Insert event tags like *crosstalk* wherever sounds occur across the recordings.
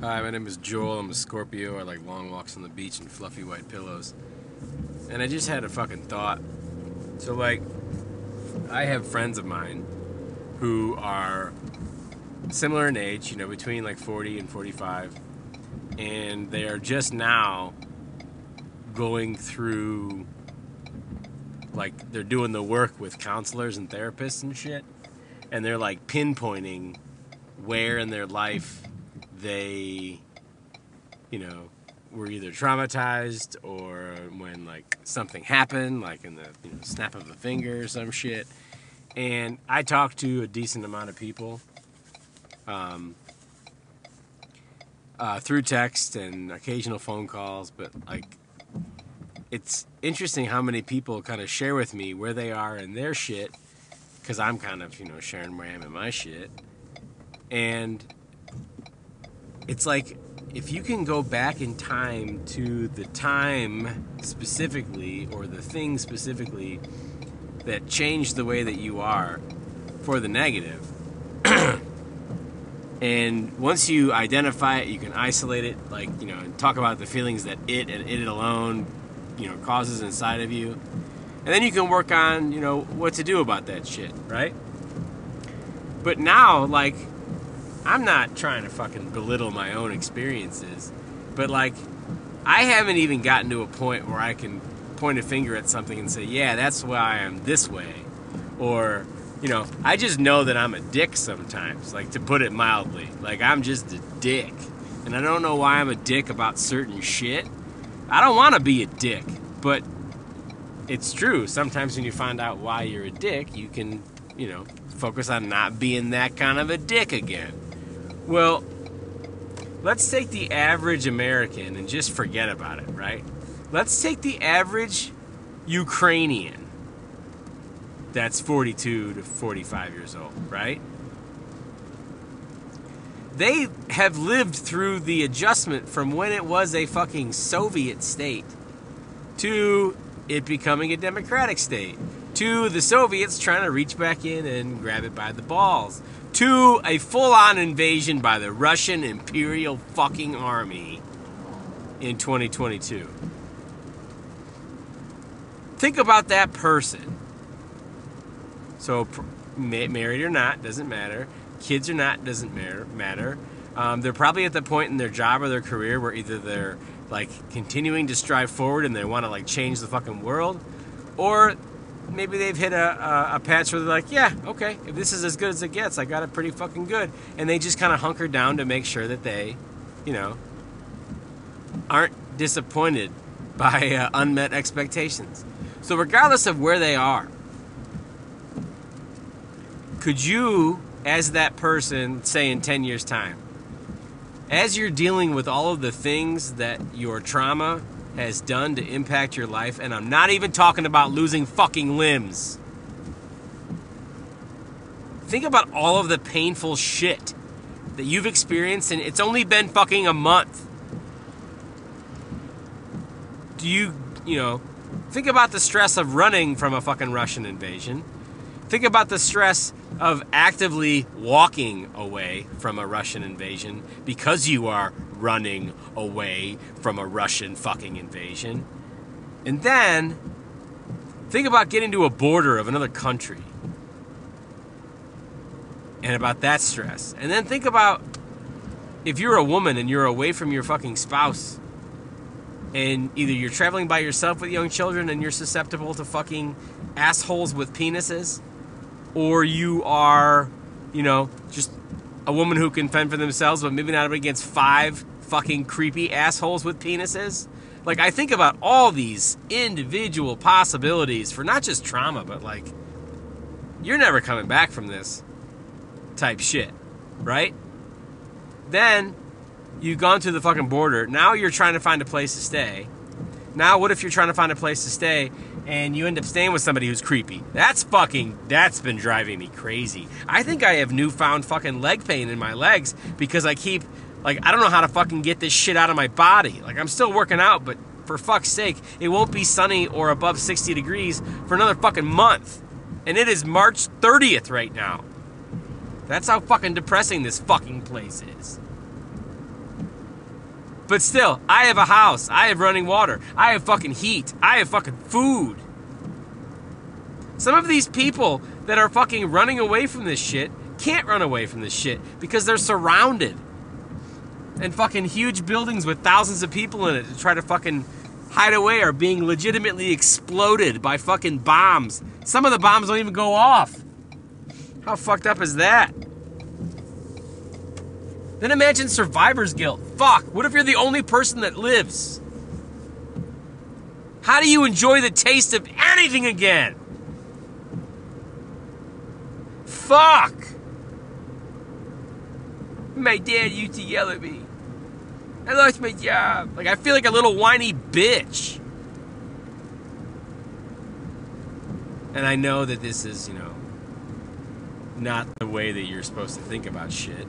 Hi, my name is Joel. I'm a Scorpio. I like long walks on the beach and fluffy white pillows. And I just had a fucking thought. So, like, I have friends of mine who are similar in age, you know, between like 40 and 45. And they are just now going through, like, they're doing the work with counselors and therapists and shit. And they're like pinpointing where in their life they, you know, were either traumatized or when like something happened, like in the you know, snap of a finger or some shit. And I talked to a decent amount of people um, uh, through text and occasional phone calls, but like it's interesting how many people kind of share with me where they are in their shit because I'm kind of you know sharing where I am in my shit, and it's like if you can go back in time to the time specifically or the thing specifically that changed the way that you are for the negative *clears throat* and once you identify it you can isolate it like you know and talk about the feelings that it and it alone you know causes inside of you and then you can work on you know what to do about that shit right? But now like I'm not trying to fucking belittle my own experiences, but like, I haven't even gotten to a point where I can point a finger at something and say, yeah, that's why I'm this way. Or, you know, I just know that I'm a dick sometimes, like to put it mildly. Like, I'm just a dick. And I don't know why I'm a dick about certain shit. I don't want to be a dick, but it's true. Sometimes when you find out why you're a dick, you can, you know, focus on not being that kind of a dick again. Well, let's take the average American and just forget about it, right? Let's take the average Ukrainian that's 42 to 45 years old, right? They have lived through the adjustment from when it was a fucking Soviet state to it becoming a democratic state to the Soviets trying to reach back in and grab it by the balls to a full on invasion by the Russian Imperial fucking army in 2022. Think about that person. So, married or not, doesn't matter. Kids or not, doesn't matter. Um, they're probably at the point in their job or their career where either they're like continuing to strive forward and they want to like change the fucking world, or maybe they've hit a, a, a, patch where they're like, yeah, okay, if this is as good as it gets, I got it pretty fucking good. And they just kind of hunker down to make sure that they, you know, aren't disappointed *laughs* by uh, unmet expectations. So, regardless of where they are, could you, as that person, say in 10 years' time, as you're dealing with all of the things that your trauma has done to impact your life, and I'm not even talking about losing fucking limbs. Think about all of the painful shit that you've experienced, and it's only been fucking a month. Do you, you know, think about the stress of running from a fucking Russian invasion. Think about the stress of actively walking away from a Russian invasion because you are running away from a Russian fucking invasion. And then think about getting to a border of another country and about that stress. And then think about if you're a woman and you're away from your fucking spouse and either you're traveling by yourself with young children and you're susceptible to fucking assholes with penises or you are, you know, just a woman who can fend for themselves, but maybe not against five fucking creepy assholes with penises. Like, I think about all these individual possibilities for not just trauma, but like, you're never coming back from this type shit, right? Then you've gone to the fucking border. Now you're trying to find a place to stay. Now, what if you're trying to find a place to stay and you end up staying with somebody who's creepy. That's fucking, that's been driving me crazy. I think I have newfound fucking leg pain in my legs because I keep, like, I don't know how to fucking get this shit out of my body. Like, I'm still working out, but for fuck's sake, it won't be sunny or above 60 degrees for another fucking month. And it is March 30th right now. That's how fucking depressing this fucking place is. But still, I have a house. I have running water. I have fucking heat. I have fucking food. Some of these people that are fucking running away from this shit can't run away from this shit because they're surrounded. And fucking huge buildings with thousands of people in it to try to fucking hide away are being legitimately exploded by fucking bombs. Some of the bombs don't even go off. How fucked up is that? Then imagine survivor's guilt. Fuck, what if you're the only person that lives? How do you enjoy the taste of anything again? Fuck! My dad used to yell at me. I lost my job. Like, I feel like a little whiny bitch. And I know that this is, you know, not the way that you're supposed to think about shit.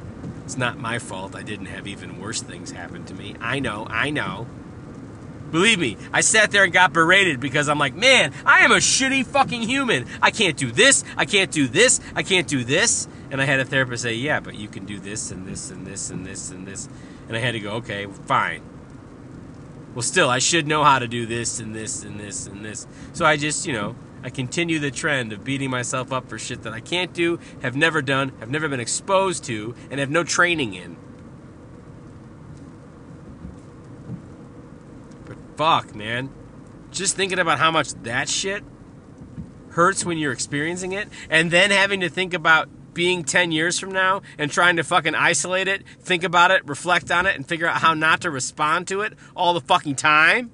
It's not my fault I didn't have even worse things happen to me. I know, I know. Believe me, I sat there and got berated because I'm like, man, I am a shitty fucking human. I can't do this, I can't do this, I can't do this. And I had a therapist say, yeah, but you can do this and this and this and this and this. And I had to go, okay, fine. Well, still, I should know how to do this and this and this and this. So I just, you know, I continue the trend of beating myself up for shit that I can't do, have never done, have never been exposed to, and have no training in. But fuck, man. Just thinking about how much that shit hurts when you're experiencing it, and then having to think about being 10 years from now and trying to fucking isolate it, think about it, reflect on it, and figure out how not to respond to it all the fucking time?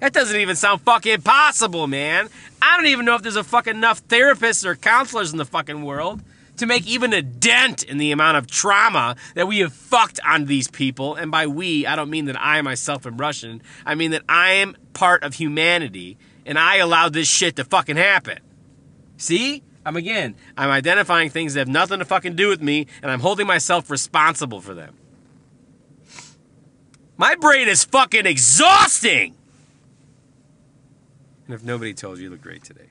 That doesn't even sound fucking possible, man. I don't even know if there's a fucking enough therapists or counselors in the fucking world to make even a dent in the amount of trauma that we have fucked on these people. And by we, I don't mean that I myself am Russian. I mean that I am part of humanity and I allowed this shit to fucking happen. See? I'm again, I'm identifying things that have nothing to fucking do with me, and I'm holding myself responsible for them. My brain is fucking exhausting! And if nobody told you, you look great today.